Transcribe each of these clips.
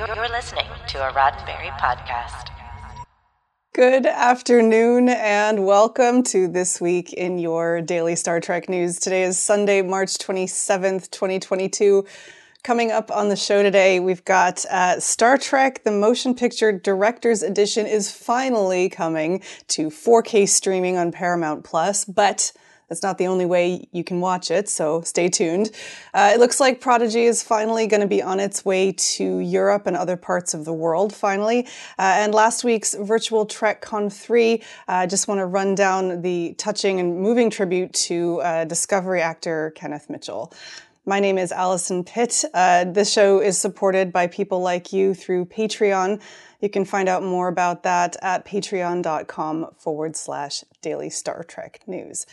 You're listening to a Roddenberry podcast. Good afternoon and welcome to This Week in Your Daily Star Trek News. Today is Sunday, March 27th, 2022. Coming up on the show today, we've got uh, Star Trek The Motion Picture Director's Edition is finally coming to 4K streaming on Paramount Plus, but that's not the only way you can watch it, so stay tuned. Uh, it looks like Prodigy is finally going to be on its way to Europe and other parts of the world, finally. Uh, and last week's virtual TrekCon 3, I uh, just want to run down the touching and moving tribute to uh, Discovery actor Kenneth Mitchell. My name is Allison Pitt. Uh, this show is supported by people like you through Patreon. You can find out more about that at patreon.com forward slash daily Star Trek news.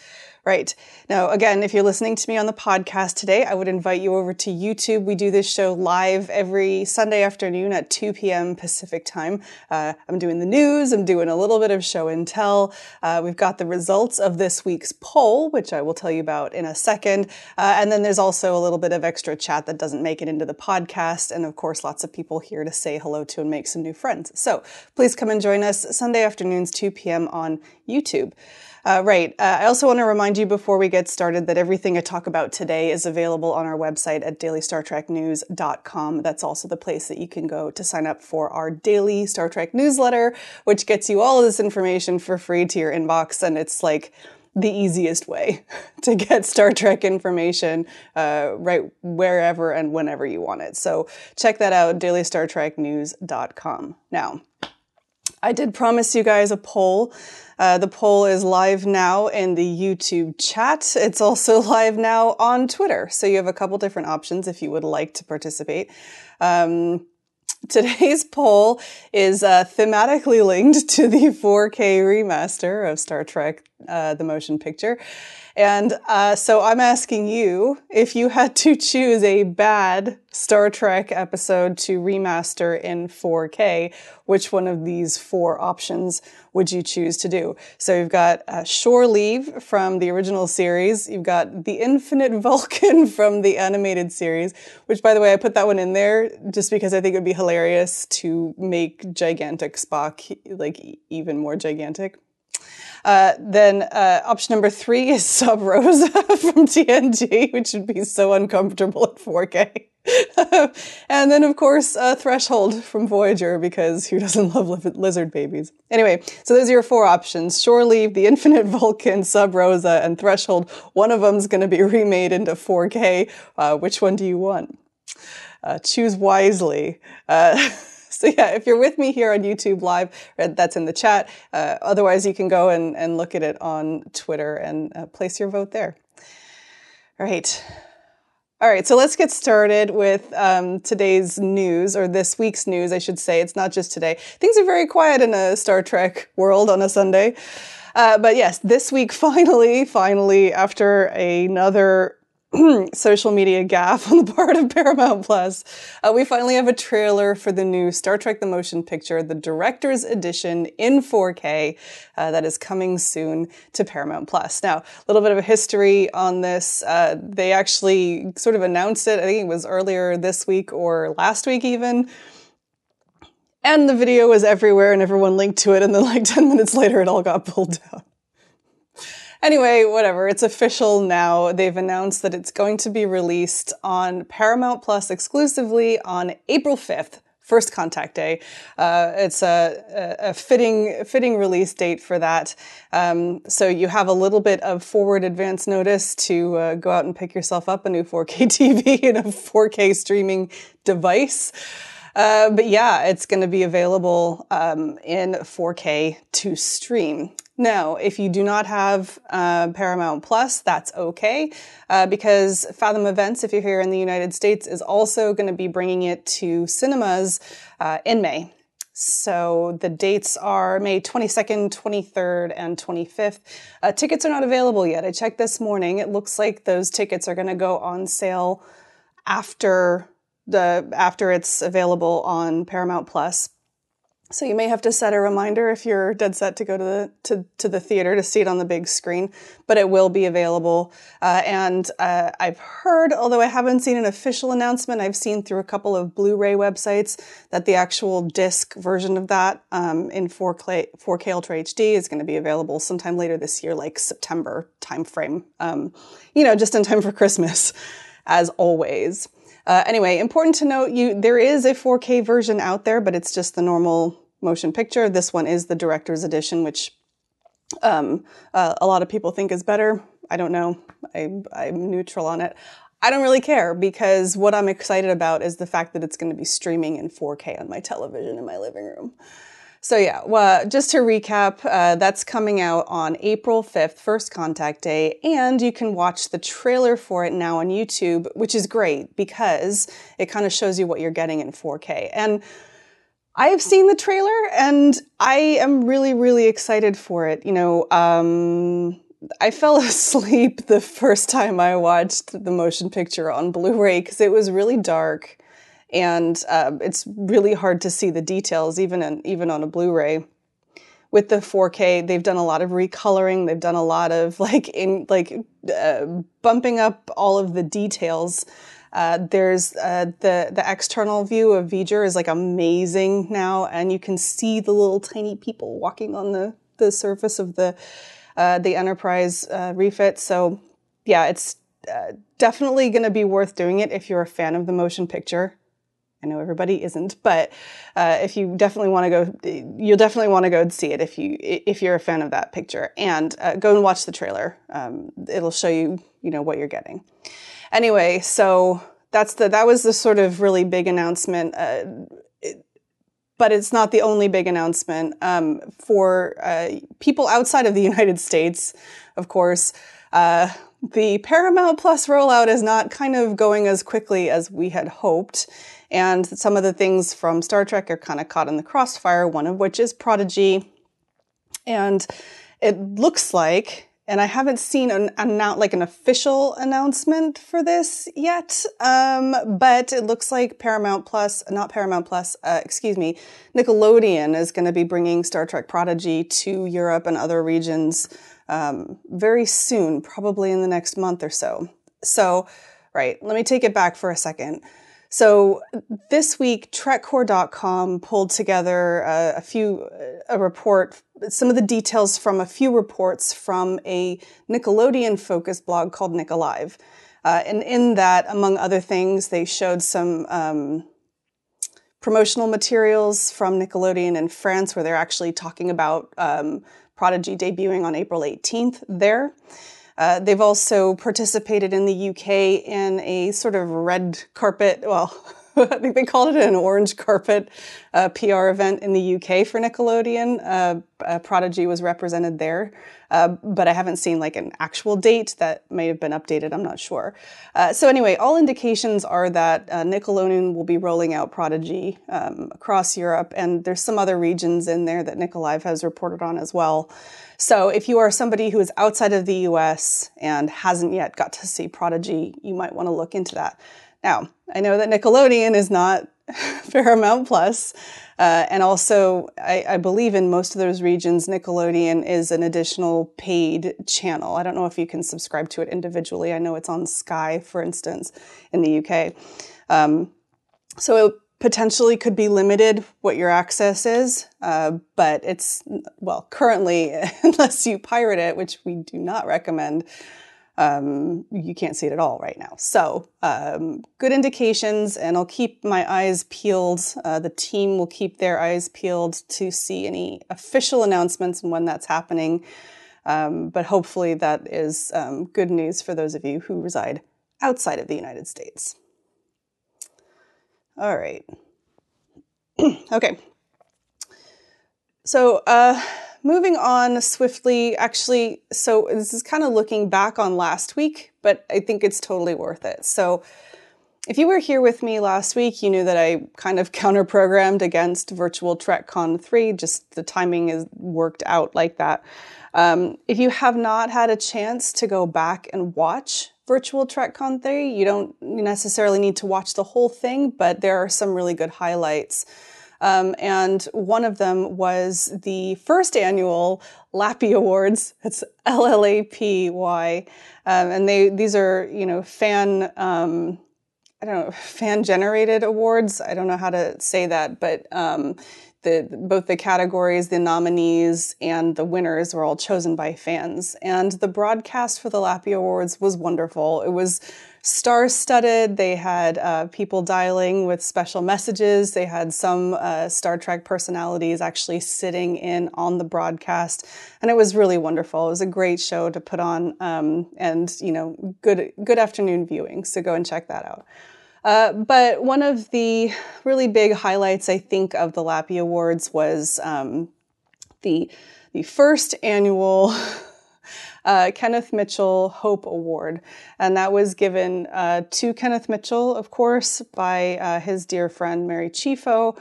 Right. Now, again, if you're listening to me on the podcast today, I would invite you over to YouTube. We do this show live every Sunday afternoon at 2 p.m. Pacific time. Uh, I'm doing the news. I'm doing a little bit of show and tell. Uh, we've got the results of this week's poll, which I will tell you about in a second. Uh, and then there's also a little bit of extra chat that doesn't make it into the podcast. And of course, lots of people here to say hello to and make some new friends. So please come and join us Sunday afternoons, 2 p.m. on YouTube. Uh, right. Uh, I also want to remind you before we get started that everything I talk about today is available on our website at dailystartreknews.com. That's also the place that you can go to sign up for our daily Star Trek newsletter, which gets you all of this information for free to your inbox. And it's like, the easiest way to get Star Trek information uh, right wherever and whenever you want it. So check that out, dailystartreknews.com. Now, I did promise you guys a poll. Uh, the poll is live now in the YouTube chat. It's also live now on Twitter. So you have a couple different options if you would like to participate. Um, today's poll is uh, thematically linked to the 4K remaster of Star Trek, uh, the motion picture. And uh, so I'm asking you if you had to choose a bad Star Trek episode to remaster in 4K, which one of these four options would you choose to do? So you've got uh, Shore Leave from the original series. You've got The Infinite Vulcan from the animated series, which by the way, I put that one in there just because I think it would be hilarious to make gigantic Spock like even more gigantic. Uh, then uh, option number three is Sub Rosa from TNG, which would be so uncomfortable at 4K. and then, of course, uh, Threshold from Voyager, because who doesn't love li- lizard babies? Anyway, so those are your four options Shore Leave, The Infinite Vulcan, Sub Rosa, and Threshold. One of them's going to be remade into 4K. Uh, which one do you want? Uh, choose wisely. So yeah, if you're with me here on YouTube Live, uh, that's in the chat. Uh, otherwise, you can go and, and look at it on Twitter and uh, place your vote there. All right. All right, so let's get started with um, today's news, or this week's news, I should say. It's not just today. Things are very quiet in a Star Trek world on a Sunday. Uh, but yes, this week, finally, finally, after another social media gaffe on the part of Paramount Plus, uh, we finally have a trailer for the new Star Trek: The Motion Picture, the Director's Edition in 4K, uh, that is coming soon to Paramount Plus. Now, a little bit of a history on this. Uh, they actually sort of announced it. I think it was earlier this week or last week, even. And the video was everywhere, and everyone linked to it. And then, like 10 minutes later, it all got pulled down. Anyway, whatever. It's official now. They've announced that it's going to be released on Paramount Plus exclusively on April 5th. First Contact Day. Uh, it's a, a, fitting fitting release date for that. Um, so you have a little bit of forward advance notice to uh, go out and pick yourself up a new 4K TV and a 4K streaming device. Uh, but yeah, it's going to be available um, in 4K to stream. Now, if you do not have uh, Paramount Plus, that's okay, uh, because Fathom Events, if you're here in the United States, is also going to be bringing it to cinemas uh, in May. So the dates are May 22nd, 23rd, and 25th. Uh, tickets are not available yet. I checked this morning. It looks like those tickets are going to go on sale after the after it's available on Paramount Plus. So you may have to set a reminder if you're dead set to go to the to, to the theater to see it on the big screen, but it will be available. Uh, and uh, I've heard, although I haven't seen an official announcement, I've seen through a couple of Blu-ray websites that the actual disc version of that um, in 4K, 4K Ultra HD is going to be available sometime later this year, like September timeframe. Um, you know, just in time for Christmas, as always. Uh, anyway, important to note, you there is a 4K version out there, but it's just the normal motion picture. This one is the director's edition, which um, uh, a lot of people think is better. I don't know. I, I'm neutral on it. I don't really care because what I'm excited about is the fact that it's going to be streaming in 4K on my television in my living room. So yeah, well, just to recap, uh, that's coming out on April 5th, First Contact Day, and you can watch the trailer for it now on YouTube, which is great because it kind of shows you what you're getting in 4K. And I have seen the trailer and I am really, really excited for it. You know, um, I fell asleep the first time I watched the motion picture on Blu-ray because it was really dark and uh, it's really hard to see the details even in, even on a Blu-ray. With the 4K, they've done a lot of recoloring. They've done a lot of like in like uh, bumping up all of the details. Uh, there's uh, the the external view of V'ger is like amazing now, and you can see the little tiny people walking on the the surface of the uh, the Enterprise uh, refit. So yeah, it's uh, definitely going to be worth doing it if you're a fan of the motion picture. I know everybody isn't, but uh, if you definitely want to go, you'll definitely want to go and see it if you if you're a fan of that picture, and uh, go and watch the trailer. Um, it'll show you you know what you're getting. Anyway, so that's the that was the sort of really big announcement. Uh, it, but it's not the only big announcement um, for uh, people outside of the United States. Of course, uh, the Paramount Plus rollout is not kind of going as quickly as we had hoped. And some of the things from Star Trek are kind of caught in the crossfire, one of which is Prodigy. And it looks like, and I haven't seen an, an like an official announcement for this yet, um, but it looks like Paramount Plus, not Paramount Plus, uh, excuse me, Nickelodeon is going to be bringing Star Trek Prodigy to Europe and other regions um, very soon, probably in the next month or so. So, right, let me take it back for a second. So this week, TrekCore.com pulled together a, a few, a report, some of the details from a few reports from a Nickelodeon focused blog called Nick Alive. Uh, and in that, among other things, they showed some um, promotional materials from Nickelodeon in France, where they're actually talking about um, Prodigy debuting on April 18th there. Uh, they've also participated in the UK in a sort of red carpet, well, I think they called it an orange carpet uh, PR event in the UK for Nickelodeon. Uh, Prodigy was represented there, uh, but I haven't seen like an actual date that may have been updated. I'm not sure. Uh, so anyway, all indications are that uh, Nickelodeon will be rolling out Prodigy um, across Europe, and there's some other regions in there that Nick Alive has reported on as well. So if you are somebody who is outside of the US and hasn't yet got to see Prodigy, you might want to look into that. Now, I know that Nickelodeon is not Paramount Plus, uh, and also I, I, believe in most of those regions, Nickelodeon is an additional paid channel. I don't know if you can subscribe to it individually. I know it's on Sky, for instance, in the UK. Um, so it potentially could be limited what your access is, uh, but it's, well, currently, unless you pirate it, which we do not recommend, um, you can't see it at all right now. So, um, good indications, and I'll keep my eyes peeled. Uh, the team will keep their eyes peeled to see any official announcements and when that's happening. Um, but hopefully, that is um, good news for those of you who reside outside of the United States. All right. okay. So, uh, moving on swiftly, actually, so this is kind of looking back on last week, but I think it's totally worth it. So, if you were here with me last week, you knew that I kind of counter programmed against Virtual TrekCon 3, just the timing is worked out like that. Um, if you have not had a chance to go back and watch virtual TrekCon 3. You don't necessarily need to watch the whole thing, but there are some really good highlights. Um, and one of them was the first annual Lappy Awards. It's L L A P Y, um, and they these are you know fan um, I don't know fan generated awards. I don't know how to say that, but um, the both the categories, the nominees, and the winners were all chosen by fans. And the broadcast for the Lappy Awards was wonderful. It was star studded. They had uh, people dialing with special messages. They had some uh, Star Trek personalities actually sitting in on the broadcast, and it was really wonderful. It was a great show to put on, um, and you know, good good afternoon viewing. So go and check that out. Uh, but one of the really big highlights, I think, of the Lappy Awards was um, the the first annual uh, Kenneth Mitchell Hope Award, and that was given uh, to Kenneth Mitchell, of course, by uh, his dear friend Mary Chieffo.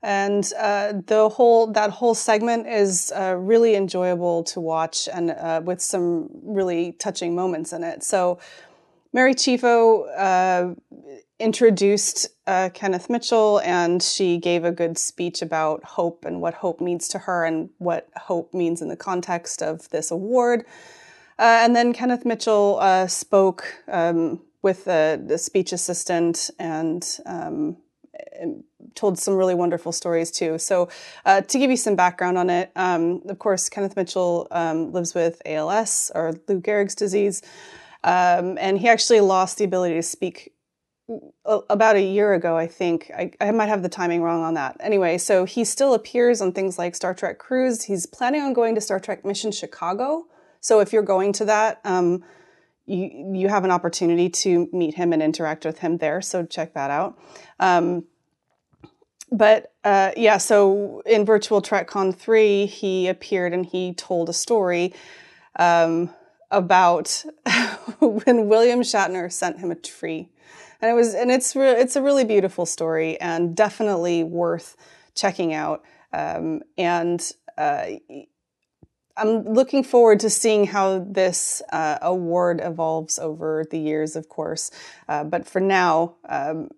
And uh, the whole that whole segment is uh, really enjoyable to watch, and uh, with some really touching moments in it. So, Mary Chieffo introduced uh, Kenneth Mitchell, and she gave a good speech about hope and what hope means to her and what hope means in the context of this award. Uh, and then Kenneth Mitchell uh, spoke um, with the, speech assistant and, um, told some really wonderful stories too. So, uh, to give you some background on it, um, of course, Kenneth Mitchell um, lives with ALS or Lou Gehrig's disease, um, and he actually lost the ability to speak about a year ago, I think. I, I, might have the timing wrong on that. Anyway, so he still appears on things like Star Trek Cruise. He's planning on going to Star Trek Mission Chicago so if you're going to that, um, you you have an opportunity to meet him and interact with him there. So check that out. Um, but uh, yeah, so in Virtual TrekCon three, he appeared and he told a story um, about when William Shatner sent him a tree, and it was and it's re- it's a really beautiful story and definitely worth checking out. Um, and uh, I'm looking forward to seeing how this uh, award evolves over the years, of course. Uh, but for now, um,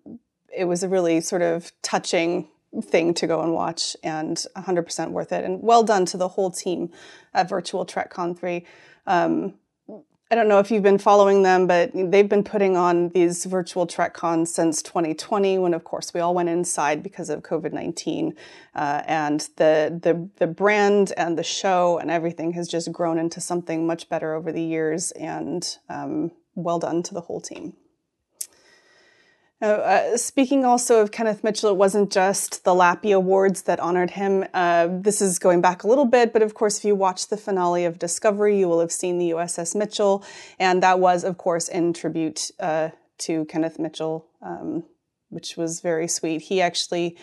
it was a really sort of touching thing to go and watch and 100% worth it. And well done to the whole team at Virtual TrekCon 3. Um, I don't know if you've been following them, but they've been putting on these virtual TrekCons since 2020, when of course we all went inside because of COVID 19. Uh, and the, the, the brand and the show and everything has just grown into something much better over the years. And um, well done to the whole team. Uh, speaking also of Kenneth Mitchell, it wasn't just the Lappy Awards that honored him. Uh, this is going back a little bit, but of course, if you watch the finale of Discovery, you will have seen the USS Mitchell, and that was, of course, in tribute uh, to Kenneth Mitchell, um, which was very sweet. He actually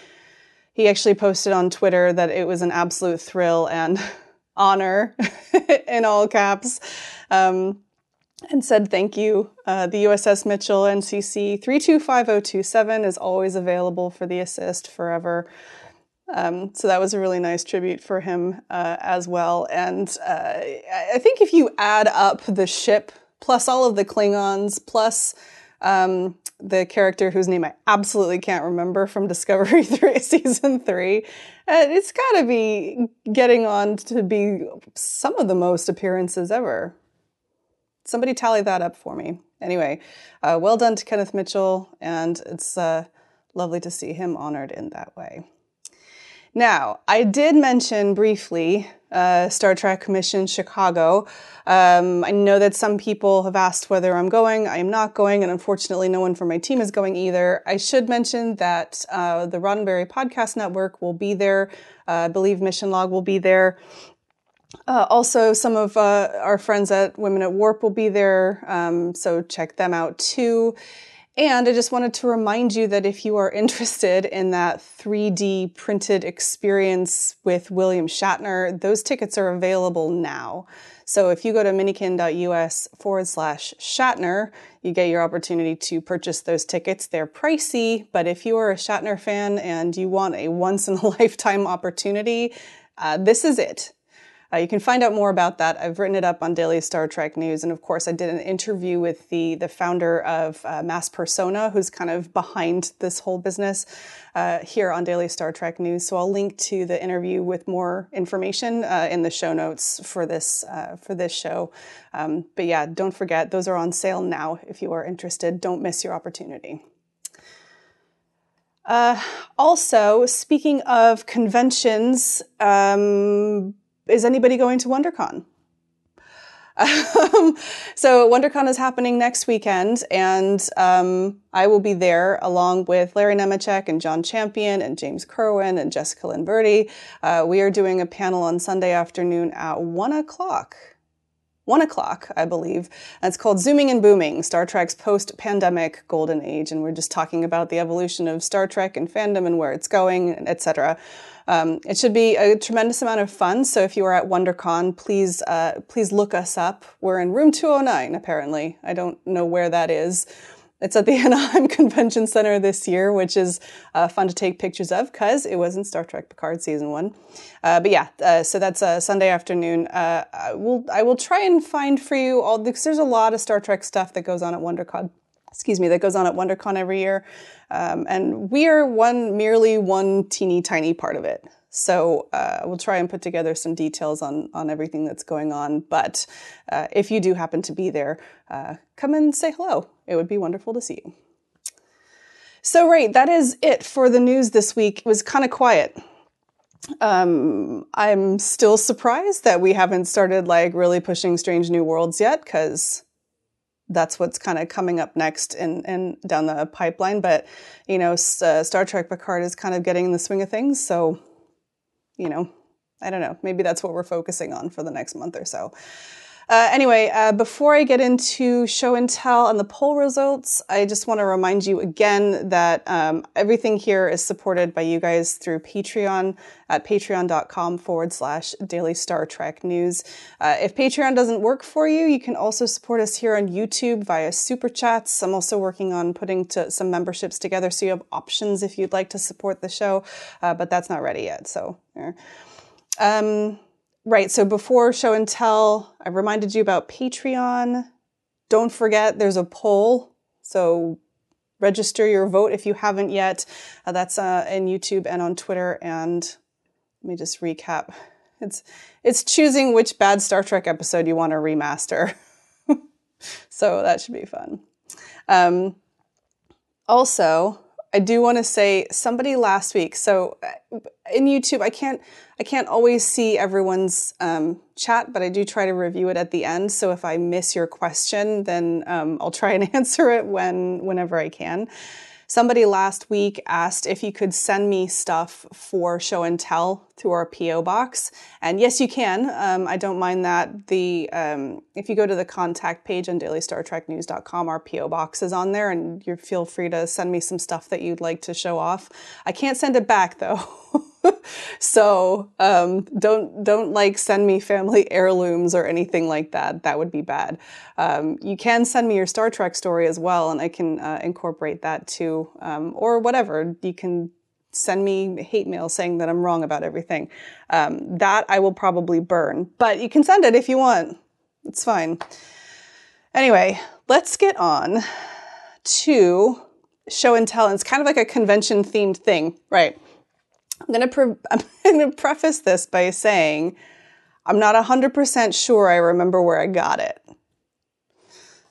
he actually posted on Twitter that it was an absolute thrill and honor in all caps. Um, and said thank you. Uh, the USS Mitchell NCC 325027 is always available for the assist forever. Um, so that was a really nice tribute for him uh, as well. And uh, I think if you add up the ship plus all of the Klingons plus um, the character whose name I absolutely can't remember from Discovery 3 season 3, uh, it's got to be getting on to be some of the most appearances ever somebody tally that up for me. Anyway, uh, well done to Kenneth Mitchell, and it's uh, lovely to see him honored in that way. Now, I did mention briefly uh, Star Trek Mission Chicago. Um, I know that some people have asked whether I'm going. I am not going, and unfortunately, no one from my team is going either. I should mention that uh, the Roddenberry Podcast Network will be there. Uh, I believe Mission Log will be there. Uh, also, some of uh, our friends at Women at Warp will be there, um, so check them out too. And I just wanted to remind you that if you are interested in that 3D printed experience with William Shatner, those tickets are available now. So if you go to minikin.us forward slash Shatner, you get your opportunity to purchase those tickets. They're pricey, but if you are a Shatner fan and you want a once in a lifetime opportunity, uh, this is it. Uh, you can find out more about that. I've written it up on Daily Star Trek News, and of course, I did an interview with the the founder of uh, Mass Persona, who's kind of behind this whole business uh, here on Daily Star Trek News. So I'll link to the interview with more information uh, in the show notes for this uh, for this show. Um, but yeah, don't forget those are on sale now if you are interested. Don't miss your opportunity. Uh, also, speaking of conventions, um, is anybody going to WonderCon? Um, so WonderCon is happening next weekend, and um, I will be there along with Larry Nemecek and John Champion and James Kerwin and Jessica Lynn. Uh, we are doing a panel on Sunday afternoon at one o'clock one o'clock, I believe. And it's called Zooming and Booming, Star Trek's post-pandemic golden age. And we're just talking about the evolution of Star Trek and fandom and where it's going, etc. Um, it should be a tremendous amount of fun. So if you are at WonderCon, please uh, please look us up. We're in room 209, apparently. I don't know where that is. It's at the Anaheim Convention Center this year, which is uh, fun to take pictures of because it was in Star Trek Picard season one. Uh, but yeah, uh, so that's a Sunday afternoon. Uh, I will I will try and find for you all because there's a lot of Star Trek stuff that goes on at WonderCon. Excuse me, that goes on at WonderCon every year, um, and we are one merely one teeny tiny part of it. So uh, we'll try and put together some details on on everything that's going on. But uh, if you do happen to be there, uh, come and say hello. It would be wonderful to see you. So right, that is it for the news this week. It was kind of quiet. Um, I'm still surprised that we haven't started like really pushing Strange New Worlds yet, because that's what's kind of coming up next and and down the pipeline. But you know, uh, Star Trek Picard is kind of getting in the swing of things, so you know, I don't know, maybe that's what we're focusing on for the next month or so. Uh, anyway, uh, before I get into show and tell and the poll results, I just want to remind you again that um, everything here is supported by you guys through Patreon at patreon.com forward slash daily Star Trek news. Uh, if Patreon doesn't work for you, you can also support us here on YouTube via super chats. I'm also working on putting to some memberships together so you have options if you'd like to support the show, uh, but that's not ready yet. So. Um, Right. So before show and tell, I reminded you about Patreon. Don't forget there's a poll. So register your vote if you haven't yet. Uh, that's uh, in YouTube and on Twitter. And let me just recap. It's it's choosing which bad Star Trek episode you want to remaster. so that should be fun. Um, also, I do want to say somebody last week. So uh, in YouTube, I can't I can't always see everyone's um, chat, but I do try to review it at the end. So if I miss your question, then um, I'll try and answer it when whenever I can. Somebody last week asked if you could send me stuff for show and tell through our PO box, and yes, you can. Um, I don't mind that. The um, if you go to the contact page on dailystartreknews.com, our PO box is on there, and you feel free to send me some stuff that you'd like to show off. I can't send it back though. so um, don't don't like send me family heirlooms or anything like that. That would be bad. Um, you can send me your Star Trek story as well, and I can uh, incorporate that too, um, or whatever. You can send me hate mail saying that I'm wrong about everything. Um, that I will probably burn, but you can send it if you want. It's fine. Anyway, let's get on to show and tell. And it's kind of like a convention themed thing, right? I'm going to pre- preface this by saying I'm not 100% sure I remember where I got it.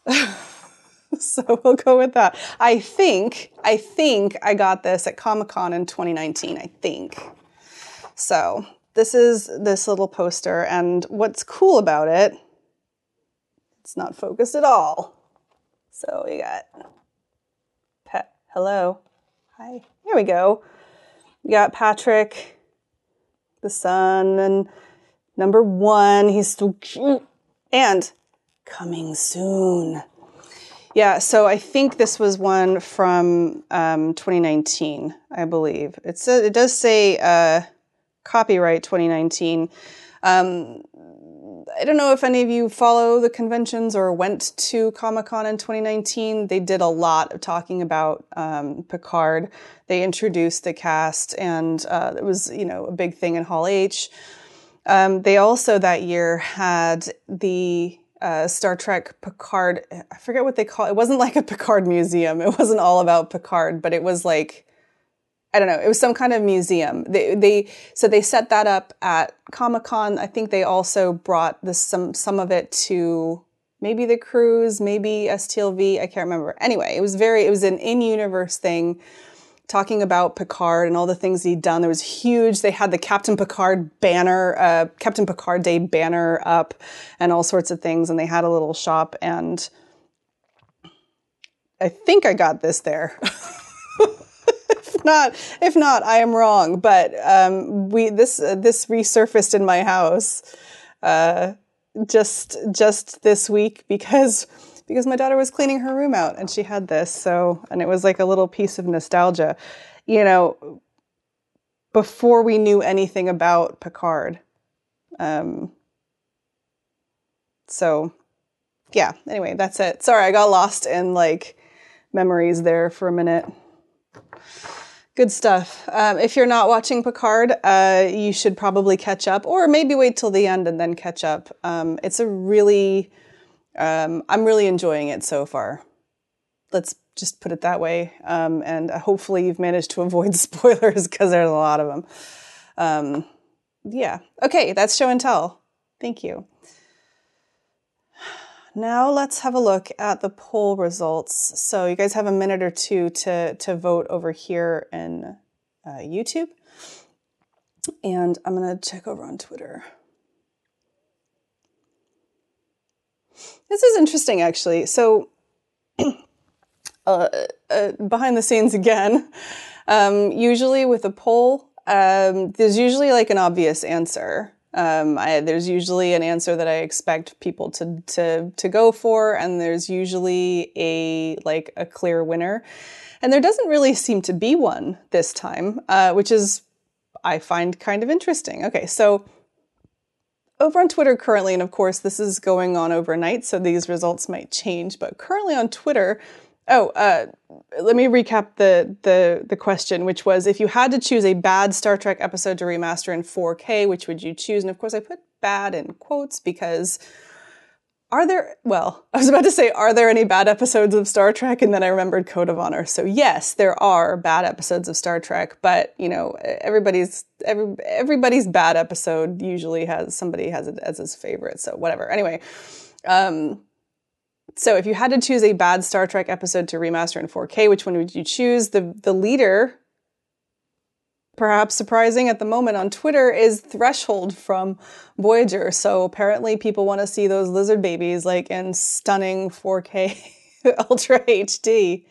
so we'll go with that. I think I think I got this at Comic-Con in 2019, I think. So, this is this little poster and what's cool about it it's not focused at all. So, we got pet hello. Hi. Here we go. We got Patrick, the son, and number one. He's so cute. And coming soon. Yeah, so I think this was one from um, 2019, I believe. It says it does say uh, copyright 2019. Um, I don't know if any of you follow the conventions or went to Comic Con in 2019. They did a lot of talking about um, Picard. They introduced the cast, and uh, it was you know a big thing in Hall H. Um, they also that year had the uh, Star Trek Picard. I forget what they call it. It wasn't like a Picard museum. It wasn't all about Picard, but it was like I don't know. It was some kind of museum. They, they so they set that up at Comic Con. I think they also brought this some some of it to maybe the cruise, maybe STLV. I can't remember. Anyway, it was very. It was an in universe thing talking about Picard and all the things he'd done. There was huge. They had the Captain Picard banner, uh, Captain Picard Day banner up, and all sorts of things. And they had a little shop. And I think I got this there. not, if not, I am wrong. But um, we this uh, this resurfaced in my house uh, just just this week because because my daughter was cleaning her room out and she had this. So, and it was like a little piece of nostalgia, you know, before we knew anything about Picard. Um, so, yeah, anyway, that's it. Sorry, I got lost in like memories there for a minute. Good stuff. Um, if you're not watching Picard, uh, you should probably catch up, or maybe wait till the end and then catch up. Um, it's a really um, I'm really enjoying it so far. Let's just put it that way. Um, and hopefully you've managed to avoid spoilers because there's a lot of them. Um, yeah. Okay, that's show and tell. Thank you. Now let's have a look at the poll results. So you guys have a minute or two to to vote over here in uh, YouTube, and I'm gonna check over on Twitter. This is interesting, actually. So, uh, uh, behind the scenes again, um, usually with a poll, um, there's usually like an obvious answer. Um, I, there's usually an answer that I expect people to, to, to go for, and there's usually a, like a clear winner. And there doesn't really seem to be one this time, uh, which is, I find kind of interesting. Okay, so over on Twitter currently, and of course this is going on overnight, so these results might change, but currently on Twitter, oh, uh, let me recap the, the, the question, which was if you had to choose a bad Star Trek episode to remaster in 4K, which would you choose? And of course I put bad in quotes because are there, well, I was about to say, are there any bad episodes of Star Trek? And then I remembered Code of Honor. So yes, there are bad episodes of Star Trek, but you know, everybody's, every, everybody's bad episode usually has, somebody has it as his favorite. So whatever. Anyway, um, so if you had to choose a bad Star Trek episode to remaster in 4K, which one would you choose? The, the leader perhaps surprising at the moment on Twitter is Threshold from Voyager. So apparently people want to see those lizard babies like in stunning 4K Ultra HD.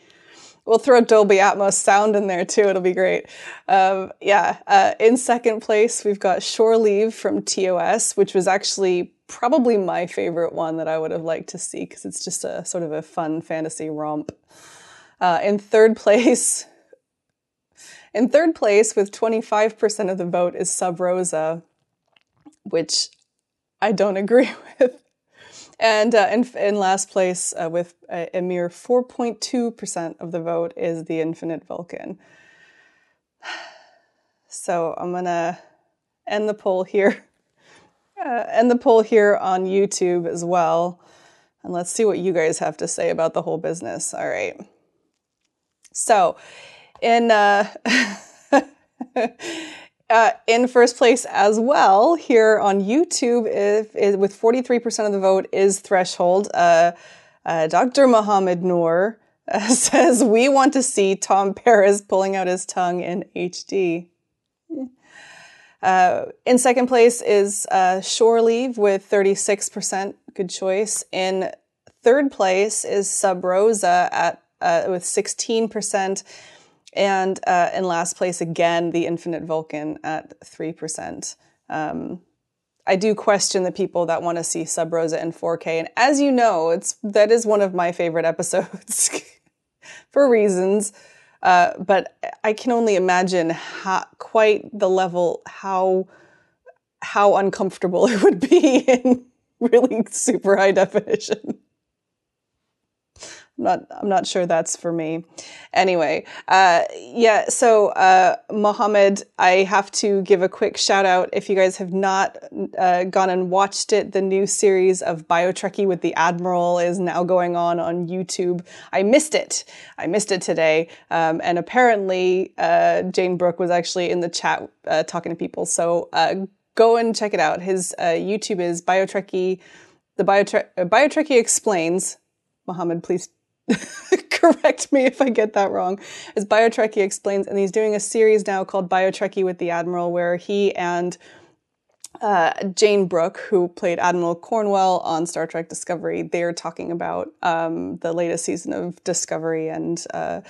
We'll throw Dolby Atmos sound in there too. It'll be great. Um, yeah. Uh, in second place, we've got Shore Leave from TOS, which was actually probably my favorite one that I would have liked to see because it's just a sort of a fun fantasy romp. Uh, in third place, in third place, with 25% of the vote, is Sub Rosa, which I don't agree with. And uh, in, in, last place, uh, with a, a mere 4.2% of the vote, is the Infinite Vulcan. So I'm gonna end the poll here. Uh, end the poll here on YouTube as well. And let's see what you guys have to say about the whole business. All right. So, in uh, uh, in first place as well here on YouTube, if, if with 43% of the vote is Threshold. Uh, uh Dr. Mohamed Noor uh, says we want to see Tom Paris pulling out his tongue in HD. Uh, in second place is Shore Leave with 36%. Good choice. In third place is Sub Rosa at with 16%. And uh, in last place, again, the Infinite Vulcan at 3%. Um, I do question the people that want to see Sub Rosa in 4K. And as you know, it's that is one of my favorite episodes for reasons. Uh, but I can only imagine how, quite the level how how uncomfortable it would be in really super high definition. I'm not I'm not sure that's for me. Anyway, uh, yeah. So uh, Mohamed, I have to give a quick shout out. If you guys have not uh, gone and watched it, the new series of Biotrekkie with the Admiral is now going on on YouTube. I missed it. I missed it today, um, and apparently uh, Jayne Brook was actually in the chat uh, talking to people. So uh, go and check it out. His YouTube is Biotrekkie. The Biotre- Biotrekkie explains. Mohamed, please correct me if I get that wrong, as Biotrekkie explains, and he's doing a series now called Biotrekkie with the Admiral, where he and uh, Jayne Brook, who played Admiral Cornwell on Star Trek Discovery, they're talking about um, the latest season of Discovery and uh,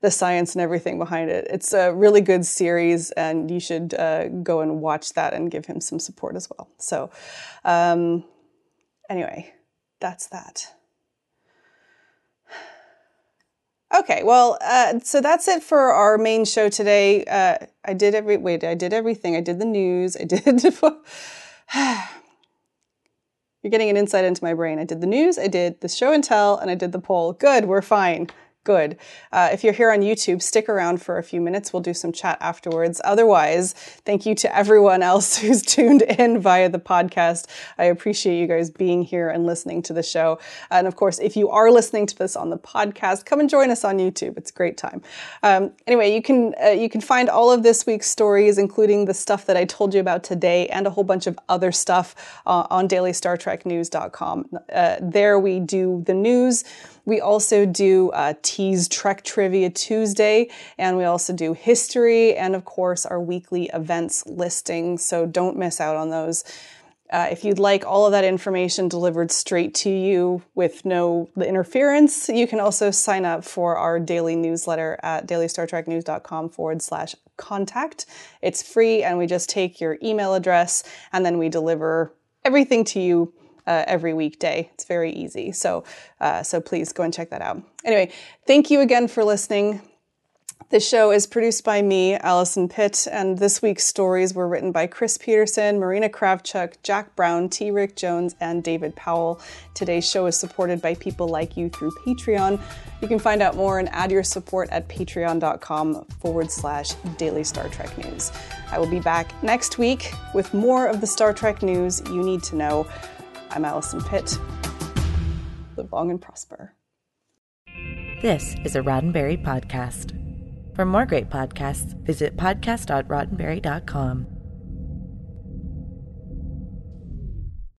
the science and everything behind it. It's a really good series, and you should uh, go and watch that and give him some support as well. So, um, anyway, that's that. Okay, well, uh, so that's it for our main show today. Uh, I did every wait, I did everything. I did the news. I did. You're getting an insight into my brain. I did the news. I did the show and tell, and I did the poll. Good, we're fine. Good. Uh, if you're here on YouTube, stick around for a few minutes. We'll do some chat afterwards. Otherwise, thank you to everyone else who's tuned in via the podcast. I appreciate you guys being here and listening to the show. And of course, if you are listening to this on the podcast, come and join us on YouTube. It's a great time. Um, anyway, you can uh, you can find all of this week's stories, including the stuff that I told you about today, and a whole bunch of other stuff uh, on DailyStarTrekNews.com. Uh, there we do the news. We also do uh, Tease Trek Trivia Tuesday, and we also do history, and of course, our weekly events listing. So don't miss out on those. Uh, if you'd like all of that information delivered straight to you with no interference, you can also sign up for our daily newsletter at dailystartreknews.com forward slash contact. It's free, and we just take your email address and then we deliver everything to you uh, every weekday. It's very easy. So, uh, so please go and check that out. Anyway, thank you again for listening. This show is produced by me, Allison Pitt, and this week's stories were written by Chris Peterson, Marina Kravchuk, Jack Brown, T. Rick Jones, and David Powell. Today's show is supported by people like you through Patreon. You can find out more and add your support at patreon.com forward slash daily Star Trek news. I will be back next week with more of the Star Trek news you need to know. I'm Allison Pitt. Live long and prosper. This is a Roddenberry podcast. For more great podcasts, visit podcast.roddenberry.com.